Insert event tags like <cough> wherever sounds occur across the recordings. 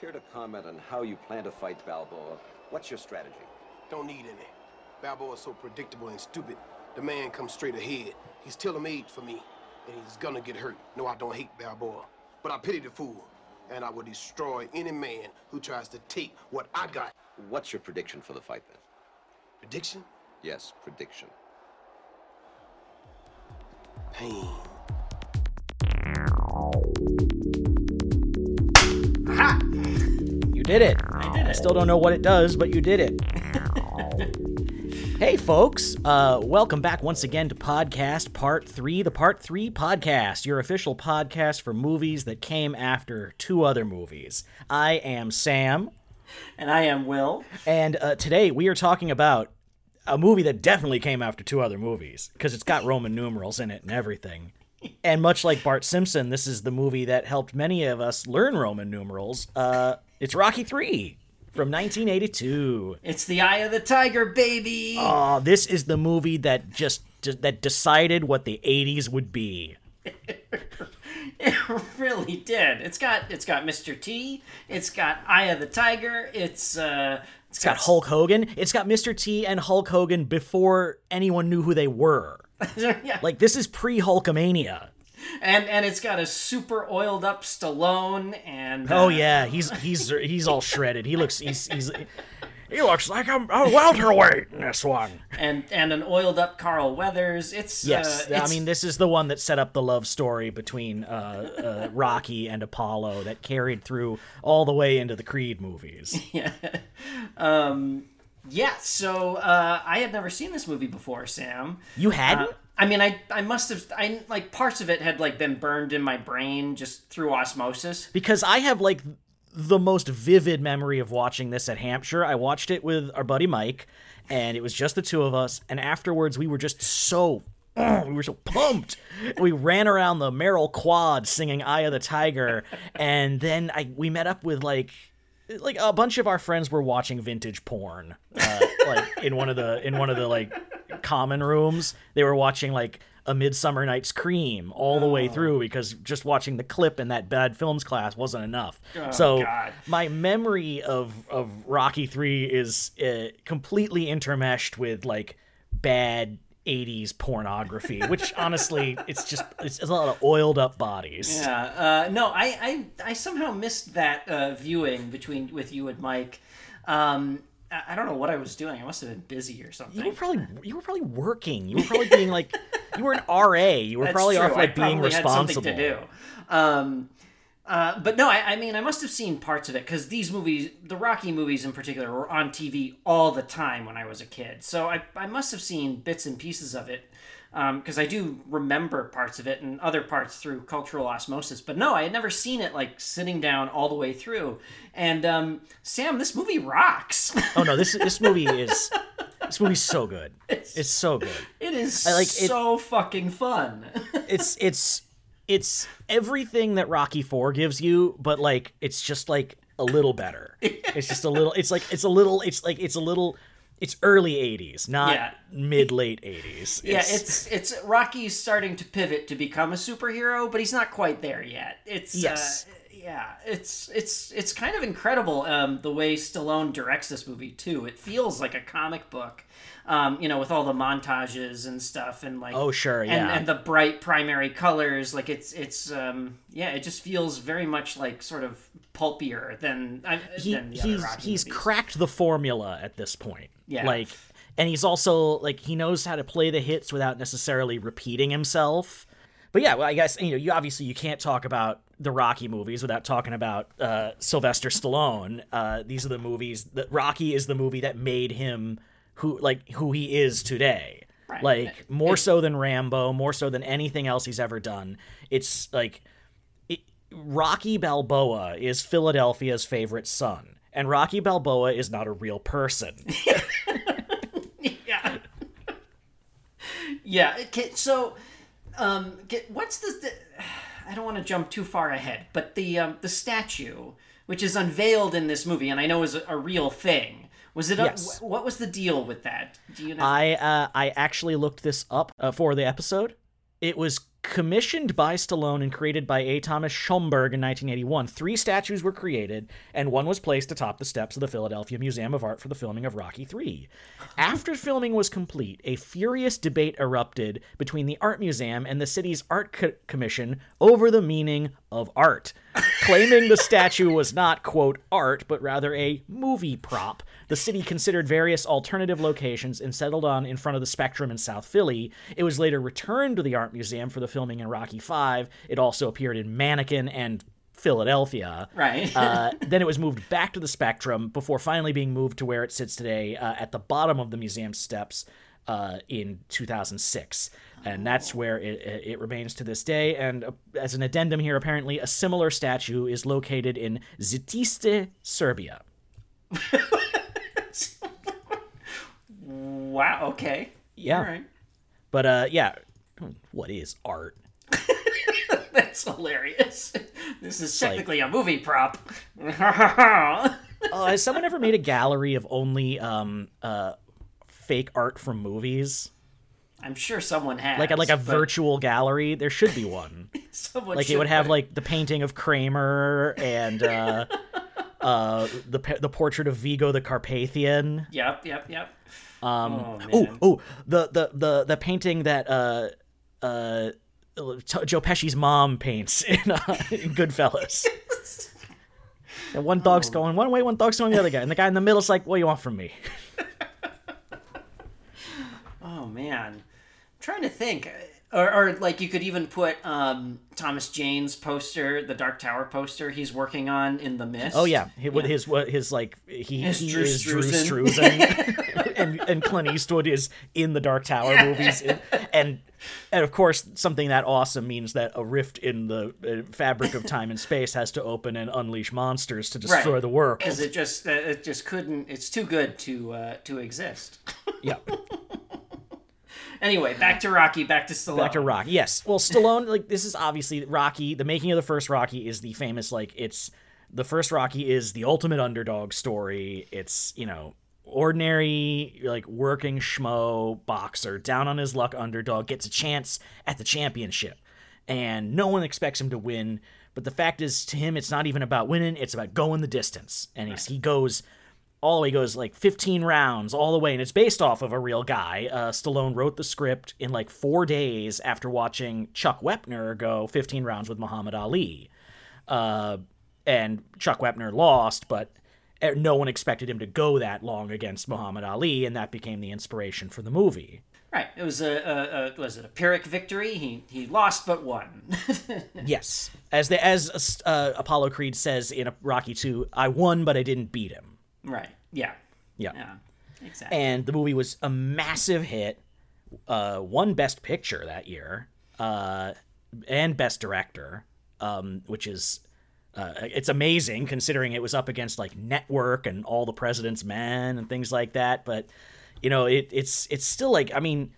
care to comment on how you plan to fight Balboa? What's your strategy? Don't need any. Balboa's so predictable and stupid. The man comes straight ahead. He's tailor-made for me, and he's gonna get hurt. No, I don't hate Balboa, but I pity the fool, and I will destroy any man who tries to take what I got. What's your prediction for the fight then? Prediction? Yes, prediction. Pain. Did it. I did I still don't know what it does, but you did it. <laughs> hey, folks. Uh, welcome back once again to Podcast Part 3, the Part 3 podcast, your official podcast for movies that came after two other movies. I am Sam, And I am Will. and uh, today we are talking about a movie that definitely came after two other movies because it's got Roman numerals in it and everything. And much like Bart Simpson, this is the movie that helped many of us learn Roman numerals. Uh, it's Rocky 3 from 1982. It's the Eye of the Tiger, baby. Oh, this is the movie that just that decided what the 80s would be. <laughs> It really did. It's got it's got Mr. T. It's got Eye of the Tiger. It's uh. It's got Hulk Hogan. It's got Mr. T and Hulk Hogan before anyone knew who they were. <laughs> yeah. Like this is pre-Hulkamania. And and it's got a super oiled up Stallone and Oh uh, yeah, he's he's he's all shredded. He looks he's he's he looks like a, a welterweight in this one. and and an oiled up Carl Weathers. It's Yes, Uh, I mean this is the one that set up the love story between uh, uh, Rocky and Apollo that carried through all the way into the Creed movies. <laughs> um, yeah. So uh, I had never seen this movie before, Sam. You hadn't? I mean, I I must have I like parts of it had like been burned in my brain just through osmosis. because I have like the most vivid memory of watching this at Hampshire. I watched it with our buddy Mike, and it was just the two of us. And afterwards, we were just so. <clears throat> we were so pumped. We ran around the Merrill Quad singing "Eye of the Tiger," and then I we met up with like like a bunch of our friends were watching vintage porn, uh, <laughs> like in one of the in one of the like common rooms. They were watching like a Midsummer Night's Cream all the way through because just watching the clip in that bad films class wasn't enough. so God. my memory of of Rocky Three is uh, completely intermeshed with like bad. 80s pornography, which honestly, it's just it's, a lot of oiled up bodies. Yeah. Uh, no, I, I I somehow missed that uh, viewing between with you and Mike. Um, I, I don't know what I was doing. I must have been busy or something. You were probably you were probably working. You were probably being like you were an RA. You were That's probably true. off like being responsible. To do. Um, uh, but no, I, I mean, I must have seen parts of it because these movies, the Rocky movies in particular, were on TV all the time when I was a kid. So I, I must have seen bits and pieces of it because I do remember parts of it and other parts through cultural osmosis. But no, I had never seen it like sitting down all the way through. And um, Sam, this movie rocks. Oh no, this this movie <laughs> is this movie's so good. It's so good. it is I like it- so fucking fun. It's it's it's everything that Rocky 4 gives you, but like it's just like a little better. <laughs> It's just a little it's like it's a little it's like it's a little it's early 80s, not Yeah. mid late 80s. Yeah, it's it's Rocky's starting to pivot to become a superhero, but he's not quite there yet. It's Yes. uh, yeah, it's it's it's kind of incredible um, the way Stallone directs this movie too. It feels like a comic book, um, you know, with all the montages and stuff, and like Oh, sure, and, yeah. and the bright primary colors. Like it's it's um, yeah, it just feels very much like sort of pulpier than I he, than the he's he's movies. cracked the formula at this point. Yeah. Like and he's also like he knows how to play the hits without necessarily repeating himself. But yeah, well, I guess you know, you obviously you can't talk about the Rocky movies without talking about uh, Sylvester Stallone. Uh, these are the movies that Rocky is the movie that made him who like who he is today. Right. Like more so than Rambo, more so than anything else he's ever done. It's like it, Rocky Balboa is Philadelphia's favorite son, and Rocky Balboa is not a real person. <laughs> yeah. <laughs> yeah. Okay, so, um, get, what's the, the? I don't want to jump too far ahead, but the um, the statue, which is unveiled in this movie, and I know is a, a real thing. Was it? A, Yes. wh- what was the deal with that? Do you know? I uh, I actually looked this up uh, for the episode. It was commissioned by Stallone and created by A. Thomas Schomberg in 1981. Three statues were created, and one was placed atop the steps of the Philadelphia Museum of Art for the filming of Rocky III. After filming was complete, a furious debate erupted between the Art Museum and the city's Art Co- Commission over the meaning of art, claiming the statue was not, quote, art, but rather a movie prop. The city considered various alternative locations and settled on in front of the Spectrum in South Philly. It was later returned to the Art Museum for the filming in Rocky Five. It also appeared in Mannequin and Philadelphia. Right. uh, <laughs> then it was moved back to the Spectrum before finally being moved to where it sits today uh, at the bottom of the museum steps uh, in 2006. And that's where it, it, remains to this day. And uh, as an addendum here, apparently a similar statue is located in Zitiste, Serbia. <laughs> wow. Okay. Yeah. All right. But uh, yeah, what is art? <laughs> That's hilarious. This is technically a movie prop. <laughs> Uh, has someone ever made a gallery of only um, uh, fake art from movies? I'm sure someone has. Like a, like a but virtual gallery? There should be one. <laughs> someone like it would have like the painting of Kramer and uh, uh, the the portrait of Vigo the Carpathian. Yep. Yep. Yep. Um, Oh, oh, oh, the the the the painting that uh, uh, Joe Pesci's mom paints in, uh, in Goodfellas. and one dog's going one way, one dog's going the other guy, and the guy in the middle's like, "What do you want from me?" <laughs> Oh man, I'm trying to think, or, or like you could even put um, Thomas Jane's poster, the Dark Tower poster he's working on in the mist. Oh yeah, Hi- with his what his like he, His he Drew is Drew Struzan. <laughs> And and Clint Eastwood is in the Dark Tower movies, and, and and of course something that awesome means that a rift in the uh, fabric of time and space has to open and unleash monsters to destroy Right. the world. because it just it just couldn't. It's too good to uh, to exist. Yeah, <laughs> Anyway, back to Rocky. Back to Stallone. back to Rocky. Yes, well, Stallone like this is obviously Rocky. The making of the first Rocky is the famous like it's the first Rocky is the ultimate underdog story. It's you know ordinary like working schmo boxer down on his luck underdog gets a chance at the championship and no one expects him to win but the fact is to him it's not even about winning it's about going the distance and he's, he goes all the way goes like 15 rounds all the way and it's based off of a real guy uh, stallone wrote the script in like four days after watching chuck wepner go 15 rounds with muhammad ali uh, and Chuck Wepner lost, but no one expected him to go that long against Muhammad Ali, and that became the inspiration for the movie. Right. It was a, a, a was it a Pyrrhic victory? He he lost but won. <laughs> Yes, as the as uh, Apollo Creed says in Rocky Two, I won, but I didn't beat him. Right. Yeah. Yeah. Yeah. Exactly. and the movie was a massive hit. Uh, won Best Picture that year, uh, and Best Director, um, which is uh, it's amazing considering it was up against like Network and All the President's Men and things like that. But you know, it, it's it's still like I mean,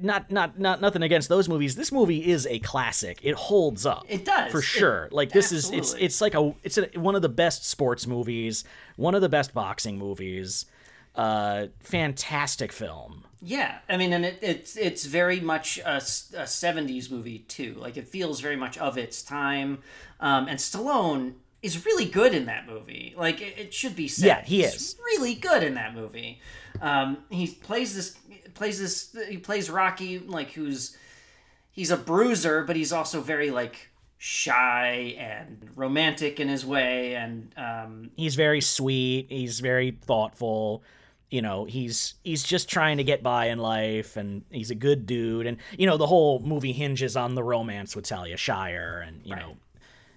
not not not nothing against those movies. This movie is a classic. It holds up. It does. for It- sure. like this is it's it's like a it's a, one of the best sports movies, one of the best boxing movies. Uh, fantastic film. Yeah, I mean, and it, it's it's very much a '70s movie too. Like it feels very much of its time, um, and Stallone is really good in that movie. Like it, it should be said. Yeah, he He's is. really good in that movie. Um, he plays this plays this he plays Rocky like who's he's a bruiser, but he's also very like shy and romantic in his way, and um, he's very sweet. He's very thoughtful. You know he's he's just trying to get by in life and he's a good dude. And you know the whole movie hinges on the romance with Talia Shire and you know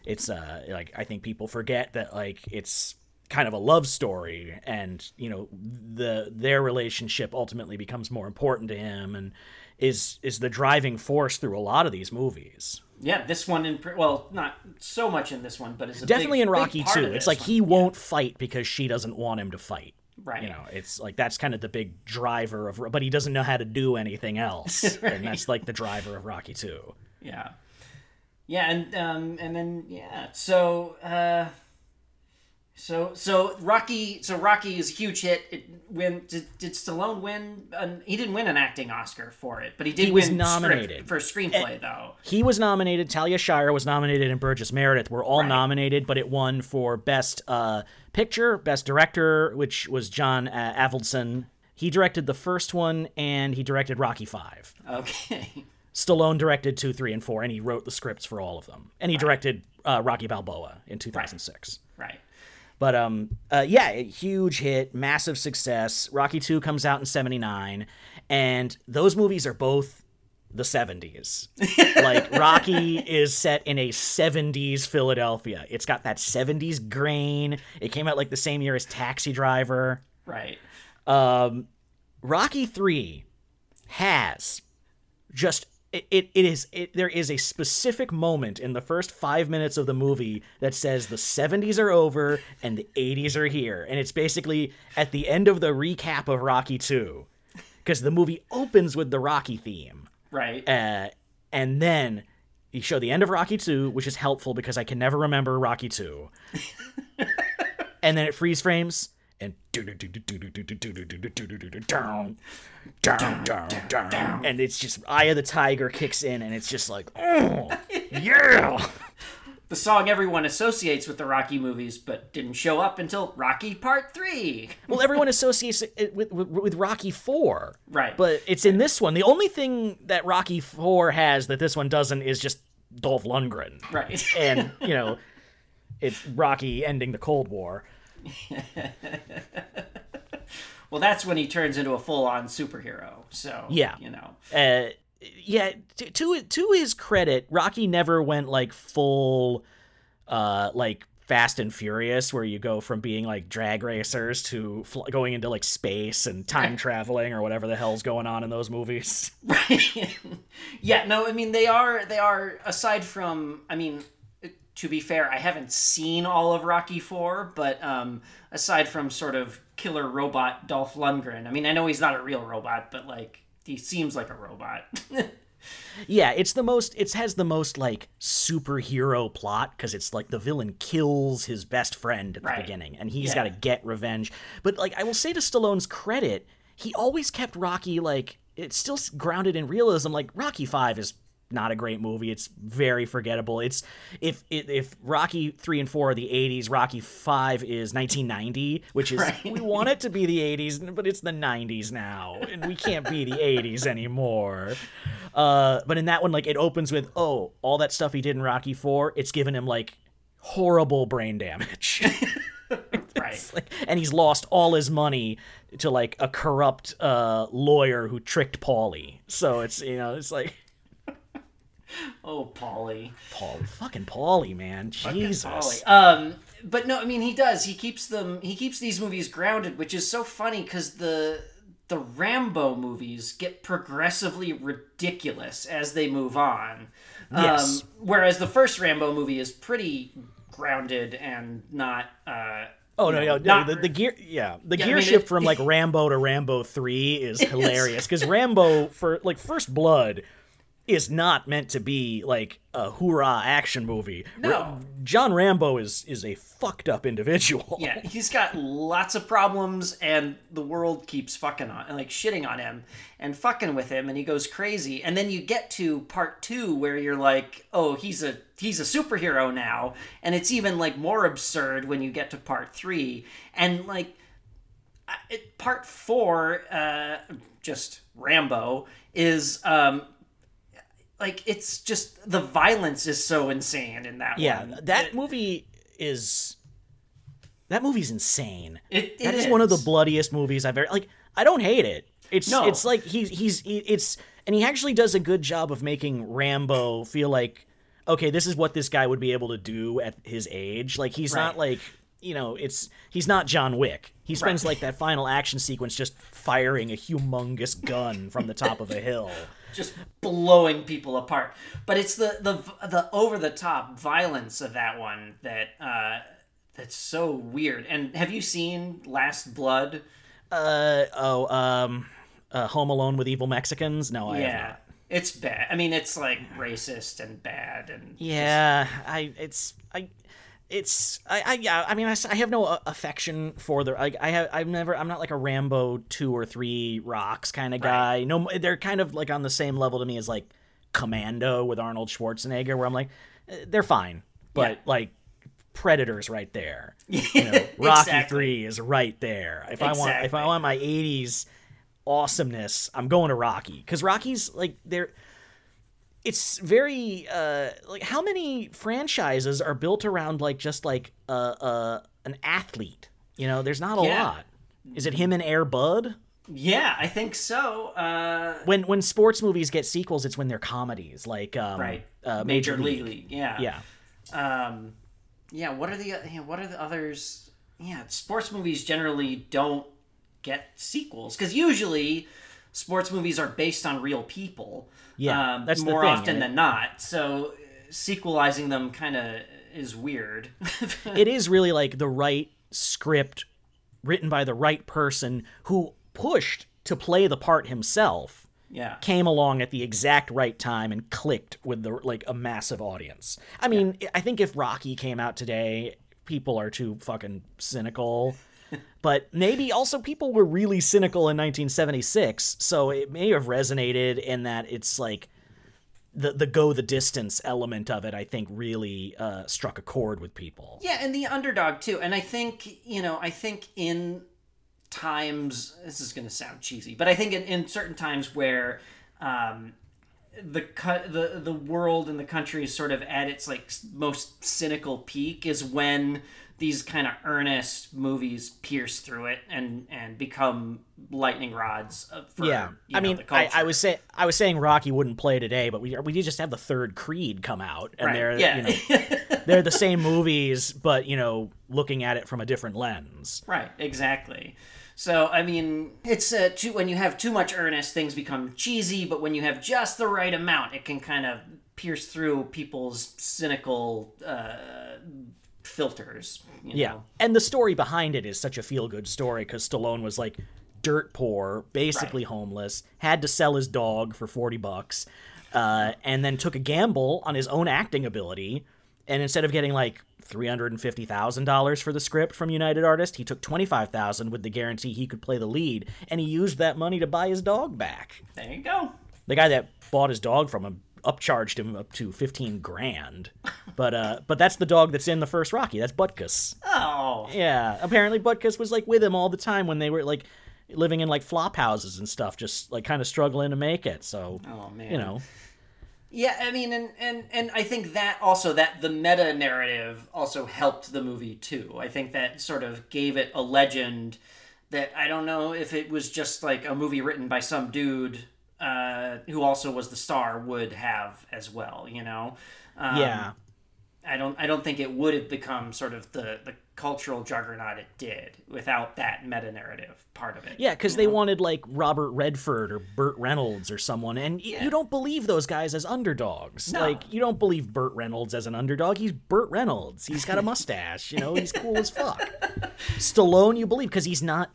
it's uh like I think people forget that like it's kind of a love story and you know the their relationship ultimately becomes more important to him and is is the driving force through a lot of these movies yeah, this one in pr- well, not so much in this one, but it's a definitely big- in Rocky too. It's like one. he won't fight because she doesn't want him to fight. Right. You know, it's like that's kind of the big driver of, but he doesn't know how to do anything else, <laughs> and that's like the driver of Rocky too. Yeah. Yeah, and um and then yeah, so uh So so Rocky so Rocky is a huge hit. It win did, did Stallone win? An, he didn't win an acting Oscar for it, but he did He was win script- nominated. for screenplay though. He was nominated. Talia Shire was nominated, and Burgess Meredith were all Right. nominated, but it won for best uh, picture, best director, which was John uh, Avildsen. He directed the first one, and he directed Rocky Five. Okay. Stallone directed two, three, and four, and he wrote the scripts for all of them. And he directed uh, Rocky Balboa in 2006. right. But um, uh, yeah, huge hit, massive success. Rocky Two comes out in '79, and those movies are both the '70s. <laughs> like Rocky is set in a '70s Philadelphia. It's got that '70s grain. It came out like the same year as Taxi Driver. Right. Um, Rocky Three has just it, it, it is it, there is a specific moment in the first five minutes of the movie that says the 70s are over and the 80s are here. And it's basically at the end of the recap of rocky 2 because the movie opens with the rocky theme. Right. uh, and then you show the end of rocky 2 which is helpful because i can never remember rocky 2 <laughs> and then it freeze frames and down, down, down, down, and it's just Eye of the Tiger kicks in, and it's just like, oh, yeah. the song everyone associates with the Rocky movies, but didn't show up until Rocky Part Three. Well, everyone associates it with, with with Rocky Four, Right. But it's in this one. The only thing that Rocky Four has that this one doesn't is just Dolph Lundgren, Right. and you know, it's Rocky ending the Cold War. <laughs> well, that's when he turns into a full-on superhero. So Yeah. you know. uh yeah t- to to his credit rocky never went like full uh like fast and furious where you go from being like drag racers to fl- going into like space and time <laughs> traveling or whatever the hell's going on in those movies Right. <laughs> yeah, no, I mean they are they are aside from I mean to be fair, I haven't seen all of Rocky 4, but um aside from sort of killer robot Dolph Lundgren. I mean, I know he's not a real robot, but like he seems like a robot. <laughs> yeah it's the most it has the most like superhero plot because it's like the villain kills his best friend at the Right. beginning and he's Yeah. got to get revenge but like i will say to stallone's credit he always kept rocky like it's still grounded in realism like rocky 5 is not a great movie it's very forgettable it's if if, if rocky 3 and 4 are the 80s rocky 5 is 1990 which is Right. we want it to be the 80s but it's the 90s now and we can't be the 80s anymore uh, but in that one, like it opens with, oh, all that stuff he did in Rocky Four, it's given him like horrible brain damage, <laughs> <laughs> right. Like, and he's lost all his money to like a corrupt uh, lawyer who tricked Paulie. So it's you know it's like <laughs> Oh, Paulie. Paul, fucking Paulie, man, Jesus. Paulie. Um, but no, I mean he does. He keeps them. He keeps these movies grounded, which is so funny because the the Rambo movies get progressively ridiculous as they move on. Yes. Um, whereas the first Rambo movie is pretty grounded and not. Uh, Oh no, no, no not- the, the gear, yeah, the Yeah, I gear mean, shift it- from like <laughs> Rambo to Rambo Three is hilarious because Rambo for like First Blood is not meant to be like a hoorah action movie. No. John Rambo is is a fucked up individual. Yeah, he's got lots of problems, and the world keeps fucking on, like shitting on him and fucking with him, and he goes crazy. And then you get to part two where you're like, oh, he's a he's a superhero now, and it's even like more absurd when you get to part three, and like it, part four, uh, just Rambo is um. Like it's just the violence is so insane in that yeah. one. That It- movie is that movie's insane. It, That it is one of the bloodiest movies I've ever like. I don't hate it. It's No. it's like he's he's he- it's and he actually does a good job of making Rambo feel like okay, this is what this guy would be able to do at his age. Like he's not like you know, it's he's not John Wick. He spends Right. like that final action sequence just firing a humongous gun from the top of a hill. <laughs> just blowing people apart. But it's the the the over the top violence of that one that uh, that's so weird. And have you seen Last Blood? Uh oh, um uh, Home Alone with Evil Mexicans? No, I have yeah, not. it's bad. I mean, it's like racist and bad and Yeah, I it's I it's I, I yeah I mean I have no uh, affection for the like I have I've never I'm not like a Rambo two or three rocks kind of guy. No, they're kind of like on the same level to me as like Commando with Arnold Schwarzenegger, where I'm like eh, they're fine, but Yeah. like Predators right there. <laughs> You know, Rocky Exactly. three is right there. If I want if I want my '80s awesomeness, I'm going to Rocky because Rocky's like they're it's very uh like how many franchises are built around like just like uh uh an athlete you know there's not a Yeah. lot is it him and air bud Yeah, I think so. Uh, when when sports movies get sequels it's when they're comedies like um right. uh, Major, major, League. league, Yeah. yeah Um, yeah. What are the yeah, What are the others? Yeah, sports movies generally don't get sequels because usually sports movies are based on real people. Yeah, um, that's the more thing, often it- than not. So sequelizing them kind of is weird. <laughs> it is really like the right script written by the right person who pushed to play the part himself yeah. came along at the exact right time and clicked with the like a massive audience. I mean, I think if Rocky came out today, people are too fucking cynical. But maybe also people were really cynical in 1976, so it may have resonated in that it's like the the go the distance element of it. I think really uh, struck a chord with people. Yeah, and the underdog too. And I think, you know, I think in times this is going to sound cheesy, but I think in, in certain times where um the the the world and the country is sort of at its like most cynical peak is when these kind of earnest movies pierce through it and and become lightning rods uh, for yeah, you I know, mean, the I. I was say I was saying Rocky wouldn't play today, but we we did just have the third Creed come out, and Right, they're yeah. you know <laughs> they're the same movies, but you know looking at it from a different lens. Right, exactly. So I mean, it's uh, too when you have too much earnest, things become cheesy. But when you have just the right amount, it can kind of pierce through people's cynical uh, filters. you Yeah, know? and the story behind it is such a feel good story because Stallone was like dirt poor, basically homeless, had to sell his dog for forty bucks, uh, and then took a gamble on his own acting ability. And instead of getting like three hundred and fifty thousand dollars for the script from United Artists, he took twenty five thousand with the guarantee he could play the lead, and he used that money to buy his dog back. There you go. The guy that bought his dog from him upcharged him up to fifteen grand, but uh, but that's the dog that's in the first Rocky. That's Butkus. Oh, Yeah, apparently Butkus was like with him all the time when they were like living in like flop houses and stuff, just like kind of struggling to make it. So, oh man. you know, Yeah, I mean, and, and and I think that also that the meta narrative also helped the movie too. I think that sort of gave it a legend that I don't know if it was just like a movie written by some dude uh, who also was the star would have as well. You know, um, yeah, I don't I don't think it would have become sort of the the cultural juggernaut it did without that meta narrative part of it. yeah, because they wanted like Robert Redford or Burt Reynolds or someone, and y- you don't believe those guys as underdogs. No. Like you don't believe Burt Reynolds as an underdog. He's Burt Reynolds. He's got a <laughs> mustache. You know, he's cool as fuck. <laughs> Stallone, you believe because he's not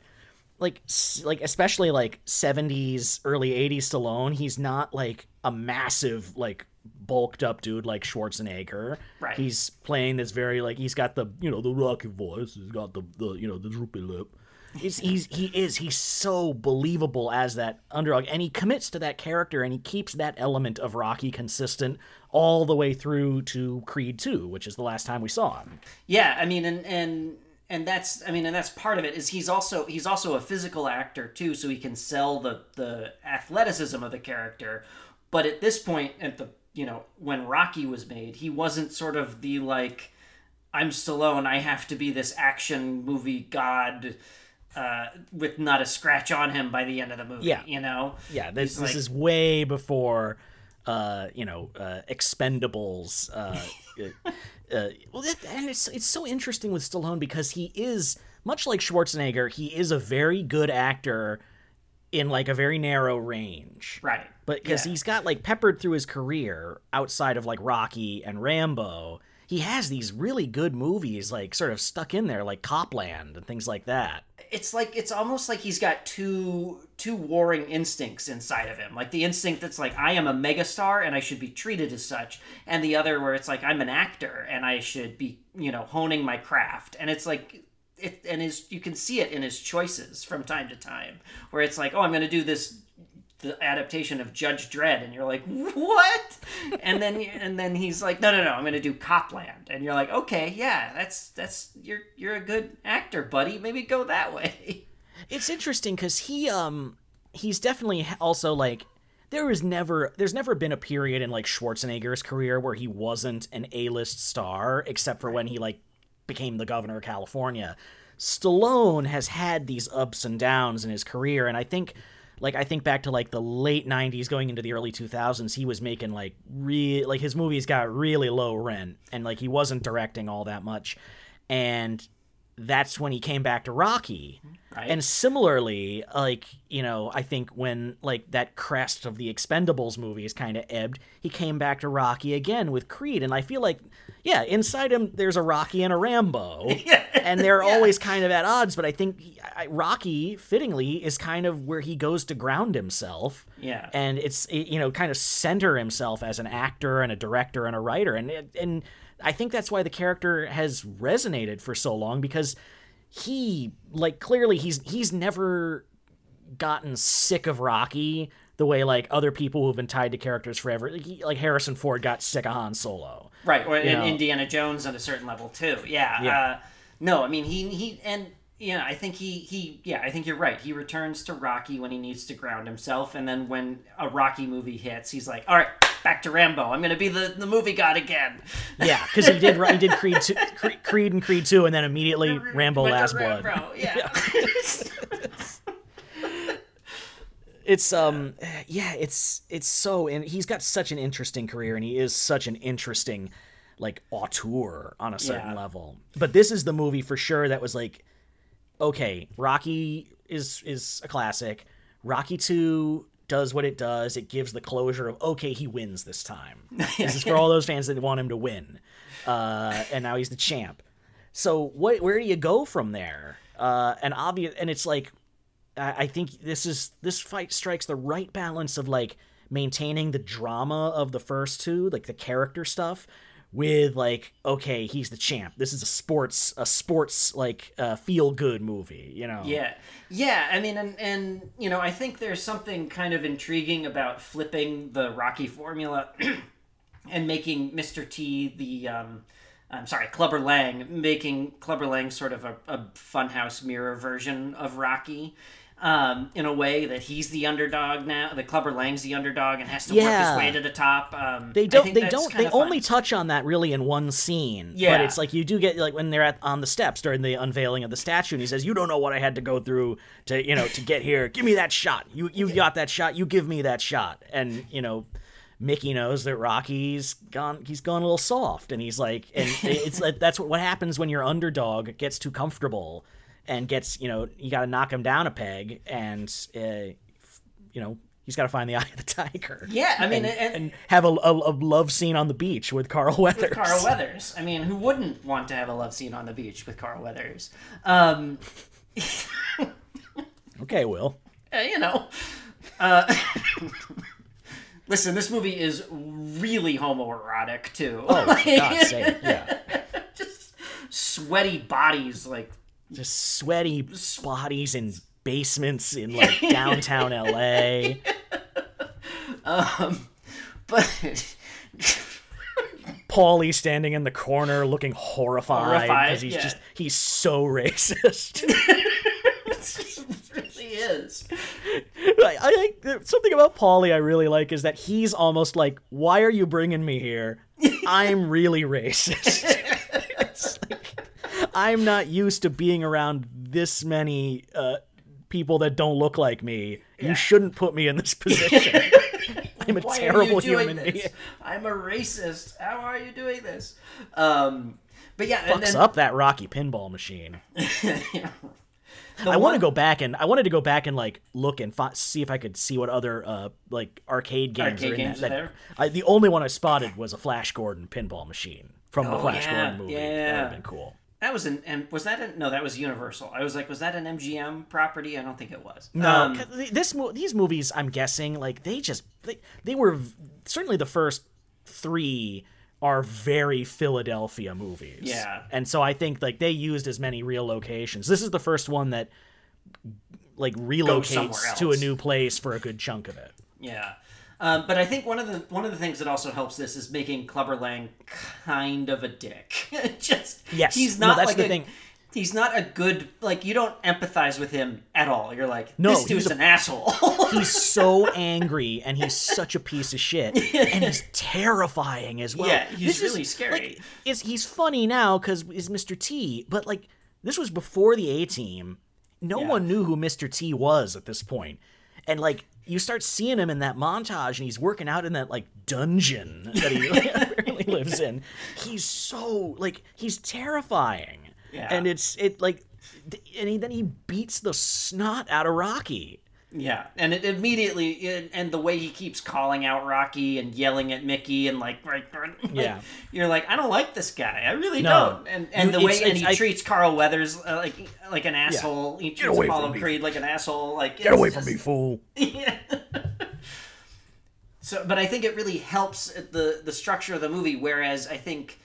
like like especially like 70s early 80s Stallone he's not like a massive like bulked up dude like Schwarzenegger. Right. he's playing this very like he's got the you know the rocky voice he's got the, the you know the droopy lip. He's, he's he is he's so believable as that underdog and he commits to that character and he keeps that element of Rocky consistent all the way through to Creed 2 which is the last time we saw him. Yeah, I mean, and and and that's I mean, and that's part of it is he's also he's also a physical actor too, so he can sell the the athleticism of the character. But at this point, at the you know when Rocky was made, he wasn't sort of the like I'm Stallone, I have to be this action movie god. Uh, with not a scratch on him by the end of the movie, Yeah. you know. Yeah, this He's this like- is way before, uh, you know, uh, Expendables. Uh, <laughs> uh, uh, well, that, and it's it's so interesting with Stallone because he is much like Schwarzenegger. He is a very good actor in like a very narrow range. right, But because Yeah. he's got like peppered through his career outside of like Rocky and Rambo, he has these really good movies like sort of stuck in there, like Copland and things like that. it's like it's almost like he's got two two warring instincts inside of him like the instinct that's like i am a megastar and i should be treated as such and the other where it's like i'm an actor and i should be you know honing my craft and it's like it and his you can see it in his choices from time to time where it's like oh i'm going to do this the adaptation of Judge Dredd, and you're like, what? and then and then he's like, no, no, no, I'm gonna do Copland, and you're like, okay, yeah, that's that's you're you're a good actor, buddy. Maybe go that way. It's interesting because he um he's definitely also like there was never there's never been a period in like Schwarzenegger's career where he wasn't an A-list star except for when he like became the governor of California. Stallone has had these ups and downs in his career and I think like I think back to like the late 90s going into the early 2000s he was making like re like his movies got really low rent and like he wasn't directing all that much and that's when he came back to Rocky. Right. And similarly, like, you know, I think when like that crest of the Expendables movies kind of ebbed, he came back to Rocky again with Creed and I feel like yeah, inside him there's a Rocky and a Rambo. <laughs> yeah. And they're always kind of at odds, but I think I, Rocky fittingly is kind of where he goes to ground himself. Yeah. And it's you know, kind of center himself as an actor and a director and a writer and and I think that's why the character has resonated for so long because he like clearly he's he's never gotten sick of Rocky the way like other people who've been tied to characters forever like, he- like Harrison Ford got sick of Han Solo. right or in indiana jones on a certain level too yeah, Yeah. Uh, no i mean he he and yeah i think he he yeah i think you're right. He returns to rocky when he needs to ground himself and then when a rocky movie hits he's like all right back to rambo. I'm gonna be the the movie god again. Yeah, cuz he did he did Creed 2, Creed, Creed and Creed 2 and then immediately Rambo Went Last Blood. Rambo, yeah. It's um yeah it's it's so and he's got such an interesting career and he is such an interesting like auteur on a certain Yeah. level. But this is the movie for sure that was like okay rocky is is a classic. Rocky 2 does what it does. It gives the closure of okay he wins this time. <laughs> This is for all those fans that want him to win. Uh and now he's the champ. So what where do you go from there? Uh and obvious and it's like I I think this is this fight strikes the right balance of like maintaining the drama of the first two, like the character stuff, with like okay, he's the champ. This is a sports a sports like uh, feel good movie, you know. Yeah, yeah. I mean, and and you know, I think there's something kind of intriguing about flipping the Rocky formula <clears throat> and making Mr. T the um, I'm sorry, Clubber Lang, making Clubber Lang sort of a, a funhouse mirror version of Rocky. Um, in a way that he's the underdog now, The Clubber Lang's the underdog and has to work his way to the top. Um, They don't. They don't. They fun. only touch on that really in one scene. Yeah, But it's like you do get like when they're at on the steps during the unveiling of the statue, and he says, "You don't know what I had to go through to you know to get here. Give me that shot. You you got that shot. You give me that shot." And you know. Mickey knows that Rocky's gone. He's gone a little soft, and he's like, and <laughs> it's like that's what what happens when your underdog gets too comfortable, and gets you know you got to knock him down a peg, and uh, you know he's got to find the <laughs> eye of the tiger. Yeah, I mean, and, and- and have a, a, a love scene on the beach with Carl Weathers. Carl Weathers. I mean, who wouldn't want to have a love scene on the beach with Carl Weathers? Um, <laughs> Okay, Will. uh, you know. Uh, <laughs> listen, this movie is really homoerotic too. Oh, for God's sake, yeah. just sweaty bodies, like Just sweaty bodies in <laughs> basements in like downtown LA. <laughs> Um, but <laughs> Paulie standing in the corner looking horrified Horrified, because he's yeah. just he's so racist. it really is. I, I think something about Paulie I really like is that he's almost like, "Why are you bringing me here? I'm really racist. I'm not used to being around this many uh, people that don't look like me. You shouldn't put me in this position. <laughs> I'm a Why terrible are you doing human this? being. I'm a racist. How are you doing this? Um, but yeah, Fucks then, up that Rocky pinball machine. <laughs> Yeah. I want to go back and I wanted to go back and like look and fi- see if I could see what other uh like arcade games Arcade are in games that. are that- I, the only one I spotted was a Flash Gordon pinball machine from the Oh, Flash yeah, Gordon movie. That would have been cool. That was an and was that a, no? That was Universal. I was like, was that an MGM property? I don't think it was. No, Um, this these movies, I'm guessing, like they just they, they were certainly the first three are very Philadelphia movies. Yeah. and so I think like they used as many real locations. This is the first one that like relocates to a new place for a good chunk of it. Yeah. Um, but I think one of the one of the things that also helps this is making Clubber Lang kind of a dick. <laughs> Just Yes. he's No, not that's like the a, thing. He's not a good like you don't empathize with him at all. You're like No, this dude's a- an asshole. <laughs> He's so angry and he's such a piece of shit, <laughs> and he's terrifying as well. Yeah, he's This is, really scary. Like, is he's funny now because he's Mr. T, but like this was before the A Team. No Yeah. one knew who Mr. T was at this point, and like you start seeing him in that montage, and he's working out in that like dungeon that he <laughs> apparently lives in. He's so like he's terrifying, Yeah. and it's it like, and he, then he beats the snot out of Rocky. Yeah, and it immediately it, and the way he keeps calling out Rocky and yelling at Mickey and like right, <laughs> like, Yeah. you're like I don't like this guy, I really No. don't. And and You- the way it's- and it's- he I- treats Carl Weathers uh, like like an asshole. He treats away Apollo from. Creed like an asshole. Like Get away from me, fool! <laughs> Yeah. So, but I think it really helps the the structure of the movie. Whereas I think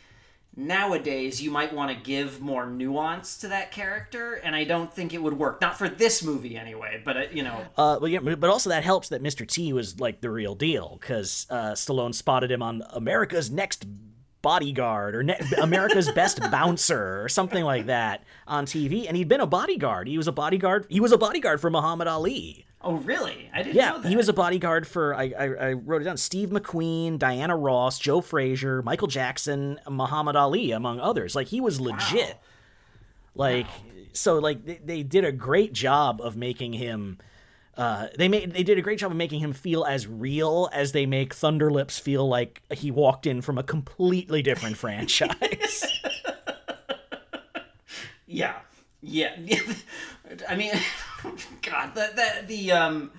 nowadays you might want to give more nuance to that character, and I don't think it would work. Not for this movie anyway. But uh, you know, Uh, but yeah, but also that helps that Mr. T was like the real deal because uh, Stallone spotted him on America's Next Bodyguard or ne- America's Best <laughs> Bouncer or something like that on TV, and he'd been a bodyguard. He was a bodyguard. He was a bodyguard for Muhammad Ali. Oh really? I didn't know Yeah, that. he was a bodyguard for I, I I wrote it down. Steve McQueen, Diana Ross, Joe Frazier, Michael Jackson, Muhammad Ali, among others. Like he was legit. Like so, like they, they did a great job of making him. Uh, they made they did a great job of making him feel as real as they make Thunderlips feel like he walked in from a completely different <laughs> franchise. <laughs> Yeah, yeah. <laughs> I mean, <laughs> God, the the the um.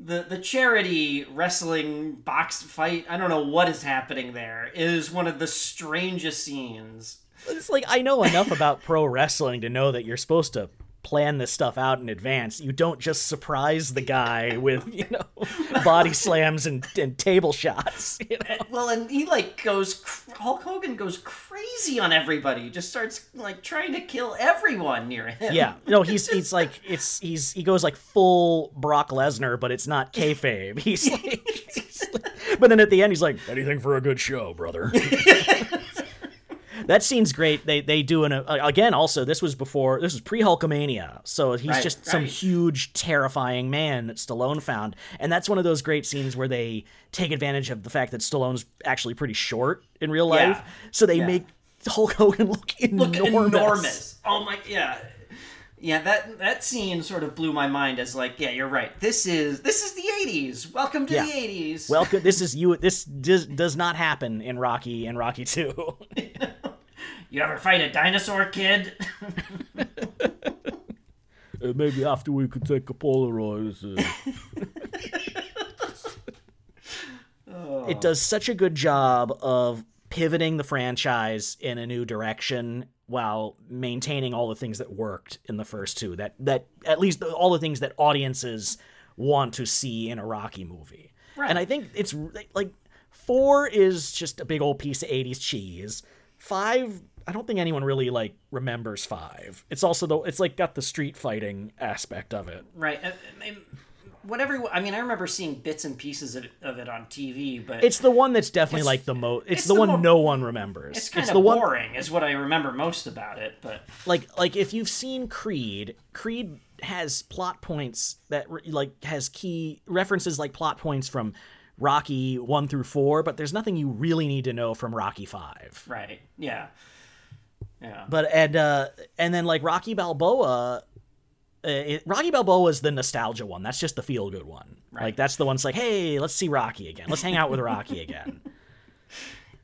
The, the charity wrestling box fight, I don't know what is happening there, is one of the strangest scenes. it's like I know enough about pro wrestling to know that you're supposed to plan this stuff out in advance. You don't just surprise the guy <laughs> with, you know, body slams and, and table shots. <laughs> You know? Well, and he like goes, Hulk Hogan goes crazy on everybody, just starts like trying to kill everyone near him. Yeah, no, <laughs> he's he's like it's he's he goes like full Brock Lesnar, but it's not kayfabe. He's like, he's like- but then at the end he's like, anything for a good show, brother. That scene's great. They they do an uh, again. Also, this was before this was pre Hulkamania, so he's Right, just some huge terrifying man that Stallone found, and that's one of those great scenes where they take advantage of the fact that Stallone's actually pretty short in real Yeah. life, so they Yeah. make Hulk Hogan <laughs> look Look enormous. enormous. Oh my, yeah. Yeah, that that scene sort of blew my mind as like, yeah, you're right. This is this is the '80s. Welcome to Yeah. the '80s. Welcome. This <laughs> is you. This does, does not happen in Rocky and Rocky Two. <laughs> you ever fight a dinosaur kid? <laughs> Uh, maybe after we could take a Polaroid. <laughs> It does such a good job of pivoting the franchise in a new direction while maintaining all the things that worked in the first two. That that at least the, all the things that audiences want to see in a Rocky movie. Right. And I think it's like four is just a big old piece of '80s cheese. Five, I don't think anyone really like remembers five. It's also the it's like got the street fighting aspect of it. right. I, I mean, whatever. I mean, I remember seeing bits and pieces of it, of it on TV, but It's the one that's definitely It's- like the most. It's, it's the, the one mo- no one remembers. it's kind the of one boring, is what I remember most about it. But like like if you've seen Creed, Creed has plot points that re- like has key references like plot points from Rocky 1 through 4, but there's nothing you really need to know from Rocky 5. right, yeah, yeah. But and uh and then like Rocky Balboa uh, it, Rocky Balboa is the nostalgia one. That's just the feel good one. Like that's the one's like, "Hey, let's see Rocky again. Let's hang out with Rocky again." <laughs>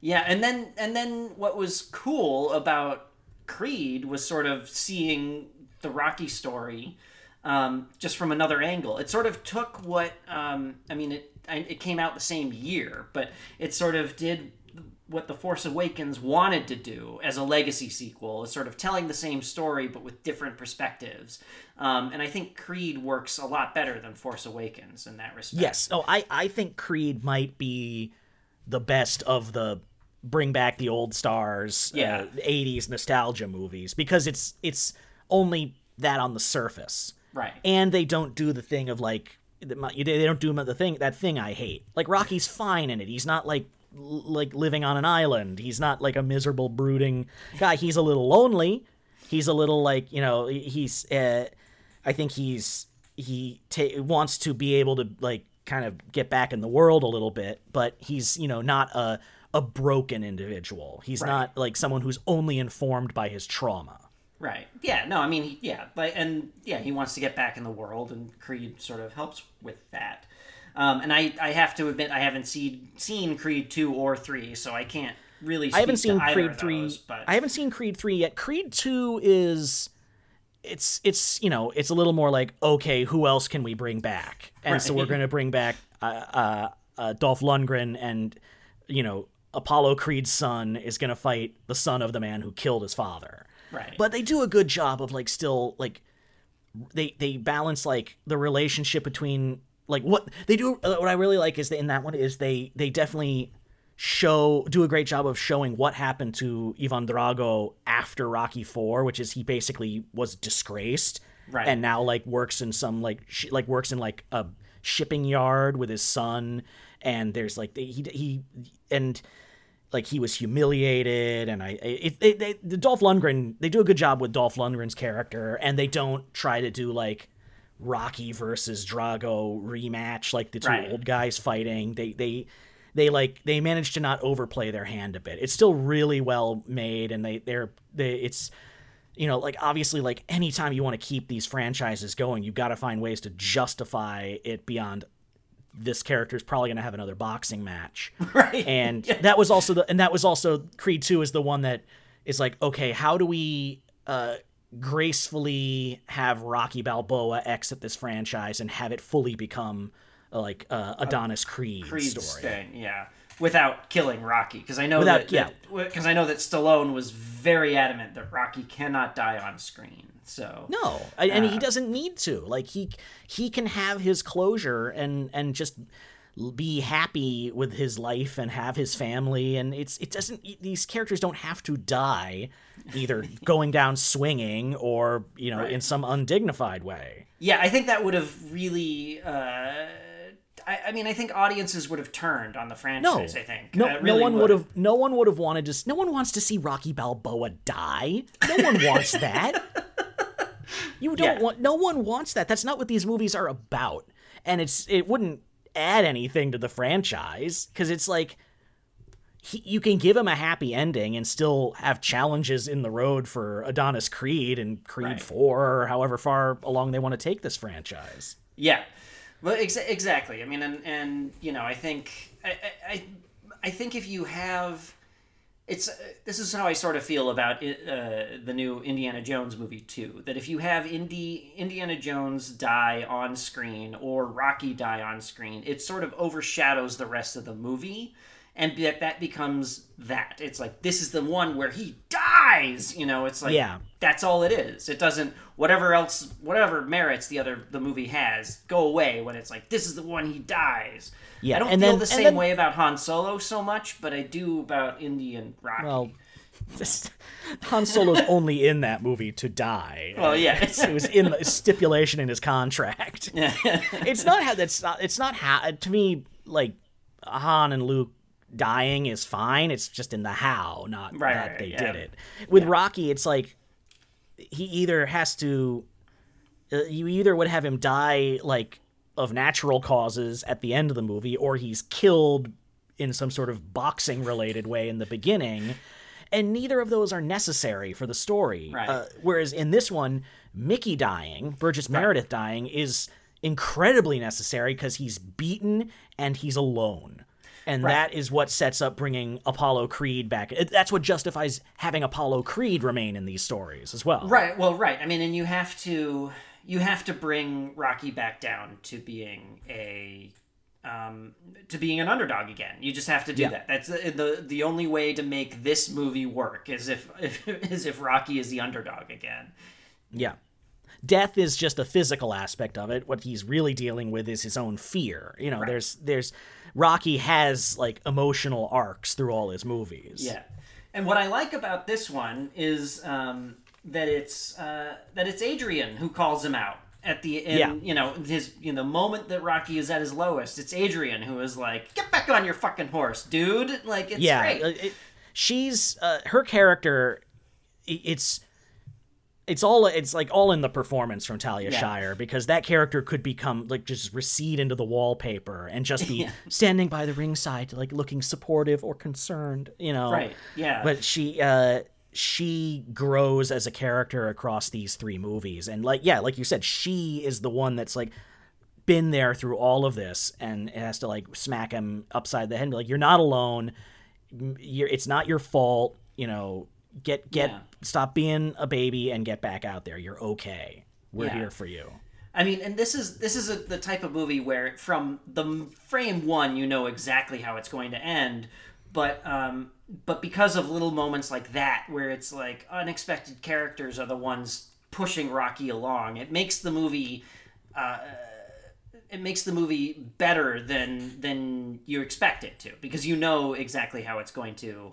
Yeah, and then and then what was cool about Creed was sort of seeing the Rocky story um, just from another angle. It sort of took what um, I mean. It it came out the same year, but it sort of did what the Force Awakens wanted to do as a legacy sequel is sort of telling the same story but with different perspectives. Um, and I think Creed works a lot better than Force Awakens in that respect. Yes. Oh, I I think Creed might be the best of the bring back the old stars, Yeah. uh, 80s nostalgia movies because it's it's only that on the surface. Right. And they don't do the thing of like they they don't do the thing that thing I hate. Like Rocky's fine in it. He's not like like living on an island. He's not like a miserable brooding guy. He's a little lonely. He's a little like, you know, he's uh I think he's he ta- wants to be able to like kind of get back in the world a little bit, but he's, you know, not a a broken individual. He's not like someone who's only informed by his trauma. Right. Yeah. No. I mean, yeah. Like, and yeah, he wants to get back in the world, and Creed sort of helps with that. Um, and I, I have to admit, I haven't seen seen Creed two or three, so I can't really. I haven't seen Creed three. those, but I haven't seen Creed three yet. Creed two is, it's it's you know it's a little more like okay, who else can we bring back? And so we're going to bring back uh, uh, uh, Dolph Lundgren and you know Apollo Creed's son is going to fight the son of the man who killed his father. Right. But they do a good job of like still like they they balance like the relationship between like what they do uh, what I really like is that in that one is they they definitely show do a great job of showing what happened to Ivan Drago after Rocky 4 which is he basically was disgraced Right. and now like works in some like sh- like works in like a shipping yard with his son and there's like he he and like he was humiliated and i it, it, they, the dolph lundgren they do a good job with dolph lundgren's character and they don't try to do like rocky versus drago rematch like the two Right. old guys fighting they they they like they managed to not overplay their hand a bit it's still really well made and they they're they it's you know like obviously like anytime you want to keep these franchises going you've got to find ways to justify it beyond this character is probably going to have another boxing match <laughs> Right. and <laughs> that was also the and that was also creed 2 is the one that is like okay how do we uh gracefully have rocky balboa exit this franchise and have it fully become uh, like uh, adonis creed Creed's story thing, yeah, without killing Rocky, because I know Without- that yeah. because I know that Stallone was very adamant that Rocky cannot die on screen. So No, I- and Uh, he doesn't need to. Like he he can have his closure and and just be happy with his life and have his family and it's it doesn't these characters don't have to die either <laughs> going down swinging or you know Right. in some undignified way Yeah, I think that would have really. Uh, I, I mean, I think audiences would have turned on the no franchise. I think no Uh, no one would have no one would have wanted to no one wants to see rocky balboa die no one wants <laughs> that you don't Yeah. want no one wants that that's not what these movies are about and it's it wouldn't add anything to the franchise because it's like he, you can give him a happy ending and still have challenges in the road for Adonis Creed and Creed Right. 4 or however far along they want to take this franchise. Yeah, well, exa- exactly. I mean, and and you know, I think I, I- I think if you have, it's uh, this is how I sort of feel about it, uh, the new Indiana Jones movie too. That if you have Indy Indiana Jones die on screen or Rocky die on screen, it sort of overshadows the rest of the movie. And that that becomes that. It's like this is the one where he dies. You know, it's like Yeah. that's all it is. It doesn't whatever else whatever merits the other the movie has go away when it's like this is the one he dies. Yeah, I don't and feel then- the same then- way about Han Solo so much, but I do about Indian Rocky. Well, <laughs> just, Han Solo's <laughs> only in that movie to die. Well, yeah. it was in the stipulation in his contract. Yeah, <laughs> it's not how that's not. It's not how to me. Like Han and Luke dying is fine. It's just in the how, not Right, that right, they yeah. did it. With Rocky, it's like he either has to. Uh, you either would have him die like of natural causes at the end of the movie, or he's killed in some sort of boxing related way in the beginning. And neither of those are necessary for the story. Right. Uh, whereas in this one, Mickey dying, Burgess Meredith dying, is incredibly necessary because he's beaten and he's alone. And that is what sets up bringing Apollo Creed back. It- That's what justifies having Apollo Creed remain in these stories as well. Right. Well, right. I mean, and you have to you have to bring Rocky back down to being a um, to being an underdog again. You just have to do Yeah. that. That's the, the the only way to make this movie work is if, <laughs> if is if Rocky is the underdog again. Yeah. Death is just a physical aspect of it. What he's really dealing with is his own fear. You know, there's there's Rocky has like emotional arcs through all his movies. Yeah, and what I like about this one is um, that it's uh, that it's Adrian who calls him out at the end. Yeah. You know, his you know the moment that Rocky is at his lowest, it's Adrian who is like, "Get back on your fucking horse, dude!" Like it's yeah. great. it- she's uh, her character. It's it's all it's like all in the performance from Talia Yeah. Shire because that character could become like just recede into the wallpaper and just be <laughs> standing by the ringside like looking supportive or concerned, you know. Right, yeah. But she uh she grows as a character across these three movies and like yeah, like you said, she is the one that's like been there through all of this and it has to like smack him upside the head and be like you're not alone you're, it's not your fault you know get get Yeah. stop being a baby and get back out there you're okay we're Yeah. here for you I mean, and this is this is a, the type of movie where from the frame one you know exactly how it's going to end, but um, but because of little moments like that where it's like unexpected characters are the ones pushing Rocky along, it makes the movie. Uh, it makes the movie better than than you expect it to because you know exactly how it's going to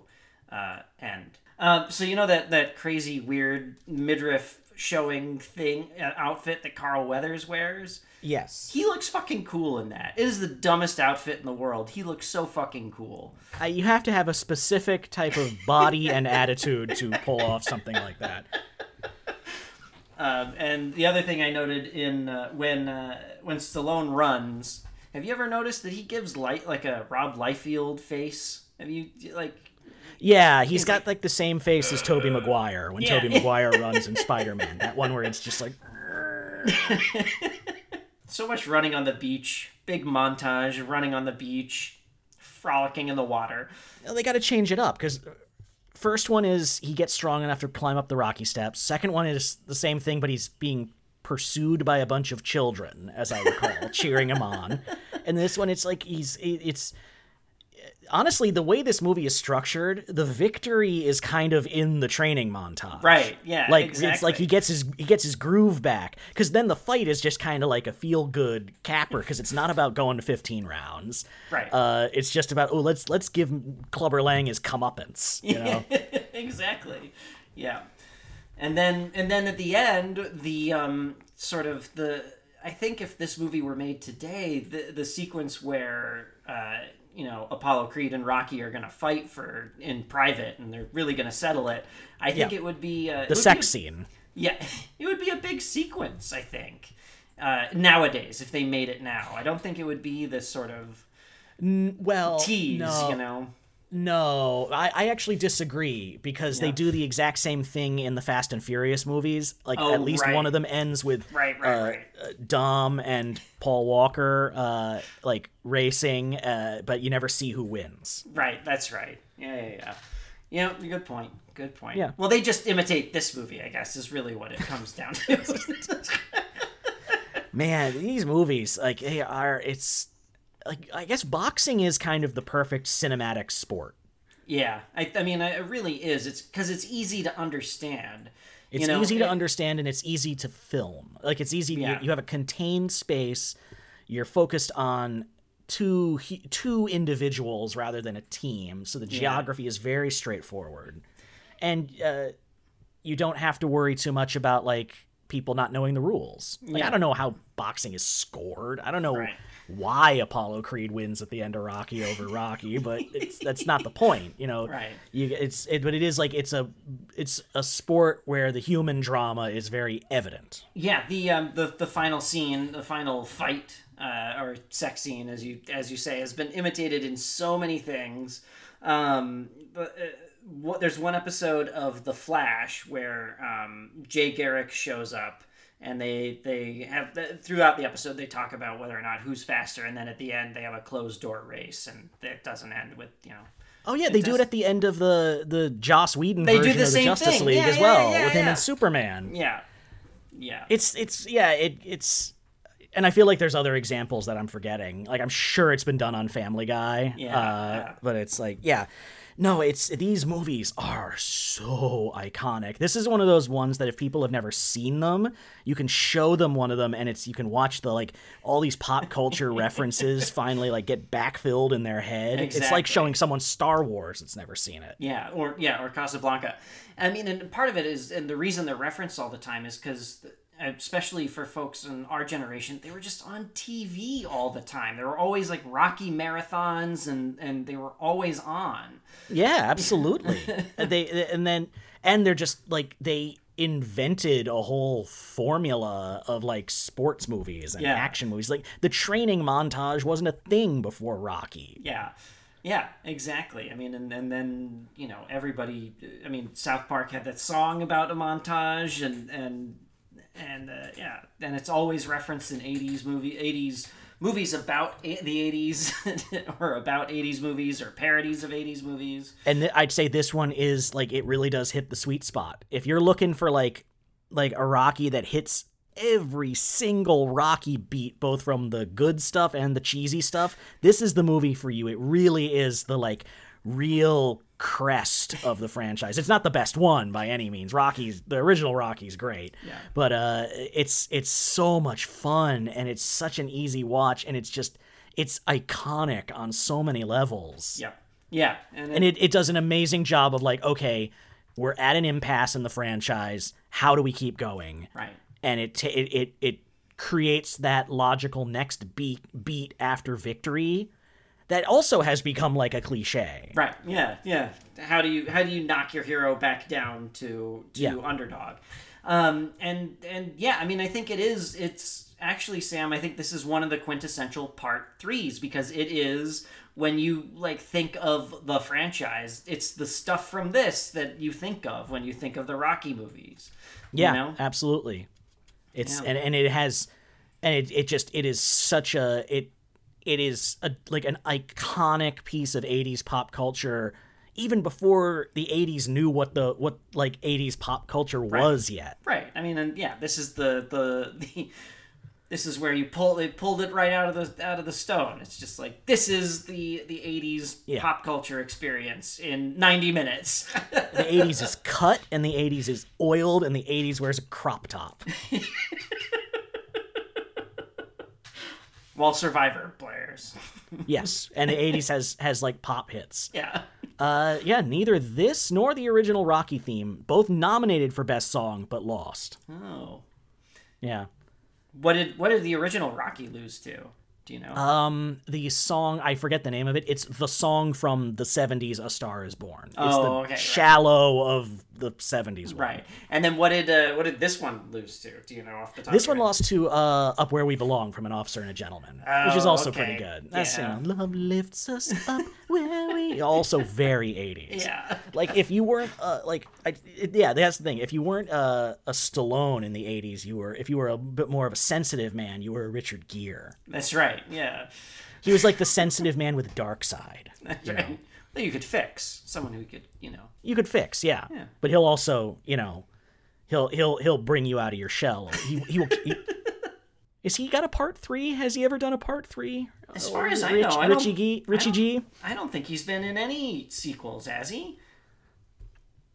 uh, end. Um, so you know that that crazy weird midriff showing thing uh, outfit that Carl Weathers wears. yes He looks fucking cool in that. It is the dumbest outfit in the world. He looks so fucking cool. uh, you have to have a specific type of body and <laughs> attitude to pull off something like that Um, and the other thing I noted in uh, when uh, when Stallone runs, have you ever noticed that he gives light like a Rob Liefeld face? Have you like yeah he's got like the same face as toby maguire when Yeah. toby maguire runs in spider-man that one where it's just like <laughs> so much running on the beach, big montage, running on the beach, frolicking in the water. Well, they got to change it up because uh, first one is he gets strong enough to climb up the rocky steps. Second one is the same thing, but he's being pursued by a bunch of children, as I recall, <laughs> cheering him on. And this one, it's like he's it's honestly the way this movie is structured. The victory is kind of in the training montage, Right, yeah, Like it's like he gets his he gets his groove back because then the fight is just kind of like a feel good capper because it's not about going to 15 rounds. Right. Uh, it's just about oh let's let's give Clubber Lang his comeuppance. You know. <laughs> exactly. Yeah. And then and then at the end, the um sort of the I think if this movie were made today, the the sequence where uh you know Apollo Creed and Rocky are gonna fight for in private and they're really gonna settle it. I think Yeah. it would be uh, the would be sex a- scene. Yeah, <laughs> it would be a big sequence. I think uh, nowadays if they made it now, I don't think it would be this sort of Well, tease. no, You know. No, I, I actually disagree because they do the exact same thing in the Fast and Furious movies. Like Oh, at least right. one of them ends with Right, right, uh, right. uh, Dom and Paul Walker uh, like racing, uh, but you never see who wins. Right, that's right. Yeah, yeah, yeah. Yeah, good point. Good point. Yeah. Well, they just imitate this movie, I guess, is really what it comes down to. <laughs> Man, these movies like they are. It's like I guess boxing is kind of the perfect cinematic sport. yeah, I, I mean, it really is. It's because it's easy to understand. It's you know, easy to it- understand and it's easy to film. Like it's easy. Yeah. You, you have a contained space. You're focused on two two individuals rather than a team, so the geography is very straightforward, and uh, you don't have to worry too much about like people not knowing the rules. Like, I don't know how boxing is scored. I don't know Right. Why Apollo Creed wins at the end of Rocky over Rocky, but it's that's not the point, you know. Right. You it's it, but it is like it's a it's a sport where the human drama is very evident. Yeah, the um, the the final scene, the final fight uh, or sex scene, as you as you say, has been imitated in so many things. Um, but, uh, what, there's one episode of The Flash where um, Jay Garrick shows up, and they they have throughout the episode they talk about whether or not who's faster, and then at the end they have a closed door race, and it doesn't end with you know. Oh yeah, they do it at the end of the the Joss Whedon They do version the of the Justice thing. League Yeah, as yeah, well yeah, with him and Superman. Yeah, yeah, It's it's yeah, it it's and I feel like there's other examples that I'm forgetting. Like I'm sure it's been done on Family Guy. Yeah, uh, yeah. But it's like, yeah. No, it's these movies are so iconic. This is one of those ones that if people have never seen them, you can show them one of them and it's you can watch the like all these pop culture <laughs> references finally like get backfilled in their head. It's like showing someone Star Wars that's never seen it. Yeah, or yeah, or Casablanca. I mean, and part of it is, and the reason they're referenced all the time is because, especially for folks in our generation, they were just on TV all the time. There were always like Rocky marathons, and and they were always on. Yeah, absolutely. <laughs> they and then and they're just like they invented a whole formula of like sports movies and Yeah. action movies. Like the training montage wasn't a thing before Rocky. Yeah. Yeah, exactly. I mean, and, and then you know everybody. I mean, South Park had that song about a montage, and and and uh, yeah, and it's always referenced in '80s movie '80s movies about the '80s <laughs> or about '80s movies or parodies of '80s movies. And th- I'd say this one is like it really does hit the sweet spot. If you're looking for like like a Rocky that hits every single Rocky beat, both from the good stuff and the cheesy stuff, this is the movie for you. It really is the like real crest of the franchise. It's not the best one by any means. Rocky's the original Rocky's great. Yeah. But uh it's it's so much fun and it's such an easy watch and it's just it's iconic on so many levels Yeah, yeah, and, and it, it does an amazing job of like okay we're at an impasse in the franchise how do we keep going right. and it it it, it creates that logical next beat beat after victory that also has become like a cliche Right. Yeah. Yeah. How do you how do you knock your hero back down to to Yeah. underdog? Um, and and yeah, I mean, I think it is. It's actually Sam. I think this is one of the quintessential part threes because it is when you like think of the franchise. It's the stuff from this that you think of when you think of the Rocky movies. you yeah know? absolutely it's Yeah. and, and it has and it, it just it is such a it it is a like an iconic piece of 80s pop culture even before the 80s knew what the what like 80s pop culture was yet Right. I mean, and yeah, this is the the <laughs> the. This is where you pull they pulled it right out of the out of the stone. It's just like this is the the '80s Yeah. pop culture experience in 90 minutes. <laughs> the 80s is cut and the 80s is oiled and the 80s wears a crop top <laughs> While Survivor players. <laughs> yes and the 80s has has like pop hits Yeah. uh yeah neither this nor the original rocky theme both nominated for best song but lost Oh. yeah What did what did the original Rocky lose to? Do you know? um the song i forget the name of it it's the song from the 70s a star is born it's Oh, the okay, right. shallow of the 70s one. right. And then what did uh, what did this one lose to? Do you know off the top? This one lost to uh, "Up Where We Belong" from an officer and a gentleman, which is Oh, also okay. pretty good. That's Yeah. you know, love lifts us up <laughs> Also very '80s. <laughs> Yeah. Like if you weren't uh, like, I, it- yeah, that's the thing. If you weren't uh, a Stallone in the '80s, you were. If you were a bit more of a sensitive man, you were a Richard Gere. That's right. Yeah. He was like the sensitive man with a dark side. <laughs> That's right. That you could fix. Someone who could, you know. You could fix, yeah. Yeah. But he'll also, you know, he'll he'll he'll bring you out of your shell. He he will. He, is he got a part three? Has he ever done a part three? As far as I know, I Richie G. I Richie don't- G. I don't think he's been in any sequels, has he?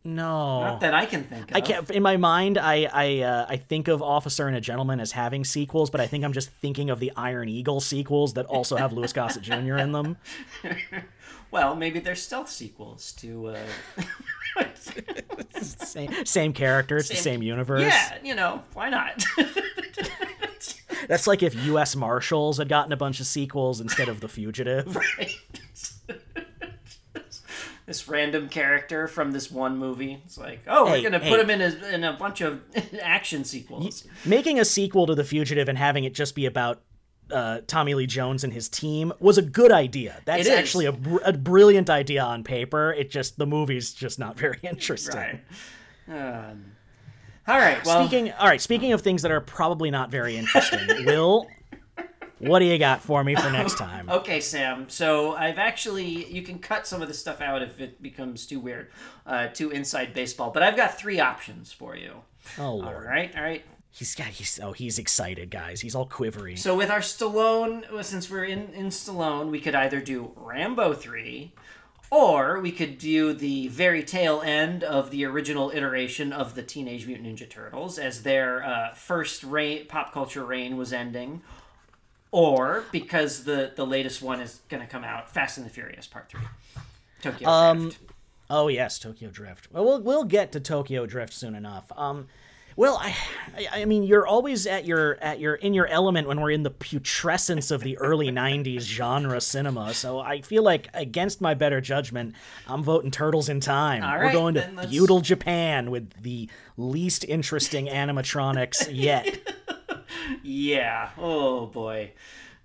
No. Not that I can think of. I can't. In my mind, I I uh, I think of Officer and a Gentleman as having sequels, but I think I'm just thinking of the Iron Eagle sequels that also have Louis Gossett Jr. in them. <laughs> Well, maybe they're stealth sequels to. Uh... <laughs> Same same character, it's the Same- same universe. yeah, you know, why not? <laughs> That's like if U.S. Marshals had gotten a bunch of sequels instead of The Fugitive. <laughs> <laughs> this random character from this one movie. It's like, oh, Hey, we're gonna hey. put him in a in a bunch of <laughs> action sequels. Making a sequel to The Fugitive and having it just be about uh, Tommy Lee Jones and his team was a good idea. That's actually a, br- a brilliant idea on paper. It just the movie's just not very interesting. Right. Um, all right. Well, Speaking, all right. Speaking of things that are probably not very interesting, <laughs> Will, what do you got for me for next time? Okay, Sam. So I've actually you can cut some of this stuff out if it becomes too weird, uh, too inside baseball. But I've got three options for you. Oh All lord. right, all right. He's got he's oh he's excited, guys. He's all quivery. So with our Stallone, since we're in in Stallone, we could either do Rambo three, or we could do the very tail end of the original iteration of the Teenage Mutant Ninja Turtles as their uh, first reign, pop culture reign was ending, or because the the latest one is going to come out, Fast and the Furious Part Three, Tokyo Um, Drift. Oh yes, Tokyo Drift. Well, we'll we'll get to Tokyo Drift soon enough. Um, well, I, I I mean, you're always at your at your in your element when we're in the putrescence of the early '90s genre cinema. So I feel like, against my better judgment, I'm voting Turtles in Time. All we're right, going to feudal Japan with the least interesting animatronics <laughs> yet. Yeah. Oh boy,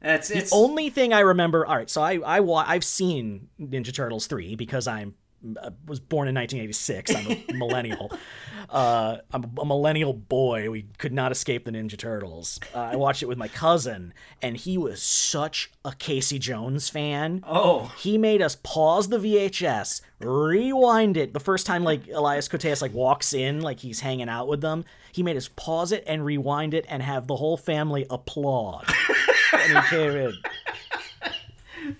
that's it's The only thing I remember. All right, so I I wa- I've seen Ninja Turtles three because I'm uh, was born in 1986. I'm a millennial. <laughs> Uh, I'm a millennial boy. We could not escape the Ninja Turtles. Uh, I watched it with my cousin, and he was such a Casey Jones fan. oh He made us pause the VHS, rewind it. The first time like Elias Koteas like walks in, like he's hanging out with them, he made us pause it and rewind it and have the whole family applaud. when he came in.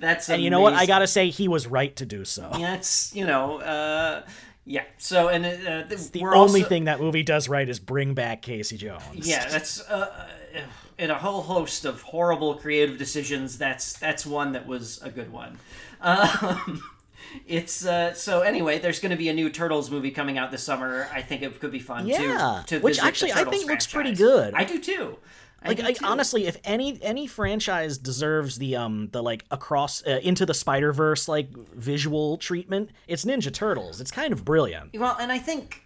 that's And you know what? I gotta say, he was right to do so. That's you know, uh, yeah. So and uh, the The only also, thing that movie does right is bring back Casey Jones. Yeah, that's uh, uh, in a whole host of horrible creative decisions. That's that's one that was a good one. Um, <laughs> it's uh, so anyway. There's going to be a new Turtles movie coming out this summer. I think it could be fun too. Yeah, to, to which actually I think looks pretty good. I do too. I Like I, honestly, if any any franchise deserves the um the like across uh, into the Spider Verse like visual treatment, it's Ninja Turtles. It's kind of brilliant. Well, and I think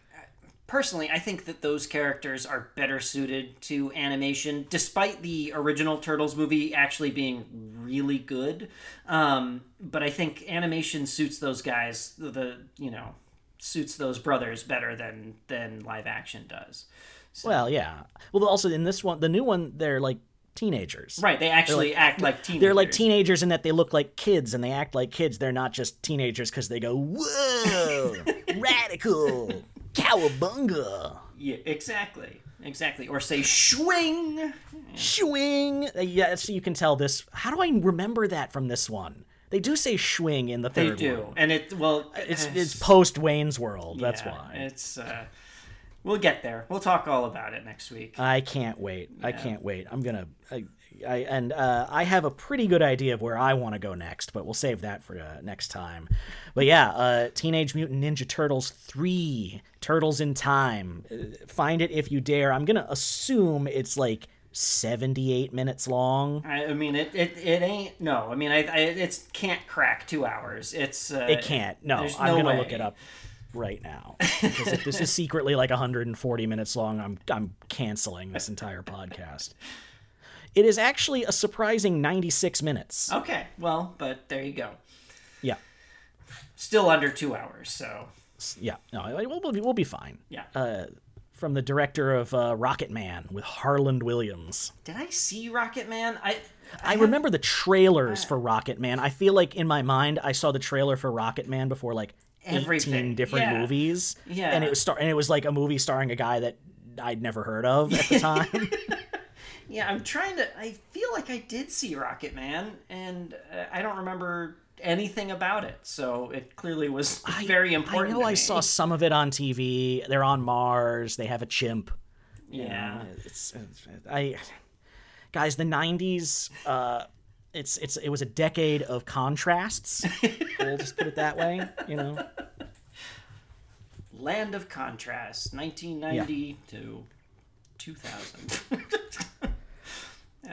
personally, I think that those characters are better suited to animation, despite the original Turtles movie actually being really good. Um, but I think animation suits those guys, the you know, suits those brothers better than than live action does. Well, yeah. Well, also in this one, the new one, they're like teenagers. Right? They actually act like teenagers. They're like teenagers in that they look like kids and they act like kids. They're not just teenagers because they go, whoa, <laughs> radical, cowabunga, Yeah, exactly. Exactly. Or say swing. swing. Uh, Yeah, so you can tell this. How do I remember that from this one? They do say swing in the third They do, one. and it well, It's it's post Wayne's World. That's why. it's. Uh, we'll get there. We'll talk all about it next week. I can't wait. I can't wait. I'm gonna. I, I and uh, I have a pretty good idea of where I want to go next, but we'll save that for uh, next time. But yeah, uh, Teenage Mutant Ninja Turtles three, Turtles in Time. Uh, find it if you dare. I'm gonna assume it's like 78 minutes long. I, I mean, it, it, it ain't no. I mean, I, I it's can't crack two hours. It's uh, It can't. No, I'm no gonna way. look it up right now because if this is secretly like 140 minutes long, I'm I'm canceling this entire podcast. It is actually a surprising 96 minutes. Okay, well, but there you go. Yeah. Still under two hours, so Yeah, no, we'll, we'll, be, we'll be fine. yeah. Uh, from the director of uh, Rocket Man with Harland Williams. Did I see Rocket Man? I I remember the trailers for Rocket Man. I feel like in my mind I saw the trailer for Rocket Man before like 18 Everything, different yeah. movies. Yeah. And it was star- and it was like a movie starring a guy that I'd never heard of at the <laughs> time. <laughs> yeah. I'm trying to. I feel like I did see Rocket Man, and uh, I don't remember anything about it. So it clearly was <laughs> very important. I know I saw some of it on TV. They're on Mars. They have a chimp. Yeah. it's, it's I guys the 90s uh it's it's it was a decade of contrasts we'll just put it that way you know Land of Contrast, 1990 to 2000. <laughs>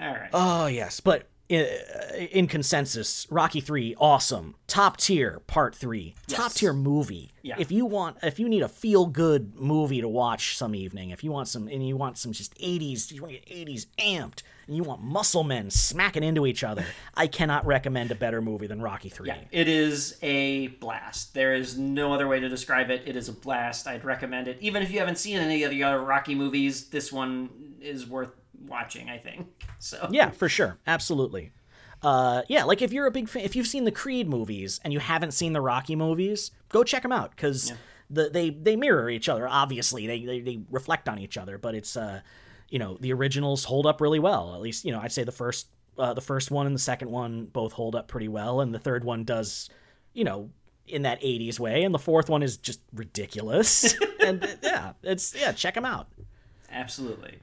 All right. oh yes but in, uh, in consensus rocky 3 awesome top tier part 3 top tier movie Yeah. if you want if you need a feel good movie to watch some evening if you want some and you want some just 80s you want to get 80s amped and you want muscle men smacking into each other i cannot recommend a better movie than rocky 3 Yeah, it is a blast. There is no other way to describe it. It is a blast. I'd recommend it. Even if you haven't seen any of the other Rocky movies, this one is worth watching, I think. <laughs> So Yeah, for sure. Absolutely. Uh, yeah, like if you're a big fan, if you've seen the Creed movies and you haven't seen the Rocky movies, go check them out because the, they they mirror each other. Obviously, they, they they reflect on each other, but it's uh, you know the originals hold up really well. At least you know I'd say the first uh, the first one and the second one both hold up pretty well, and the third one does, you know, in that '80s way, and the fourth one is just ridiculous. <laughs> and yeah, it's yeah, check them out. Absolutely.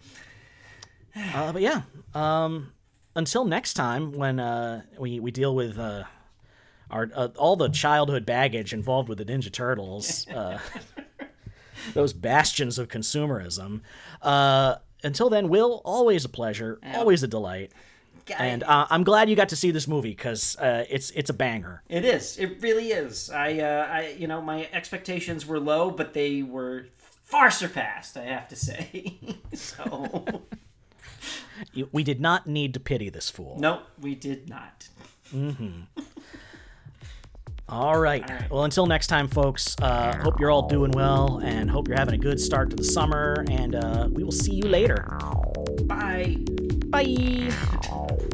Uh, but yeah, um, until next time when uh, we we deal with uh, our uh, all the childhood baggage involved with the Ninja Turtles, uh, <laughs> those bastions of consumerism. Uh, until then, Will, always a pleasure, always a delight. And uh, I'm glad you got to see this movie because uh, it's it's a banger. It is. It really is. I, uh, I, you know, my expectations were low, but they were far surpassed. I have to say. <laughs> so, You- <laughs> We did not need to pity this fool. nope, we did not. All right. right. Well, until next time, folks. Uh, hope you're all doing well, and hope you're having a good start to the summer. And uh, we will see you later. Bye. Bye.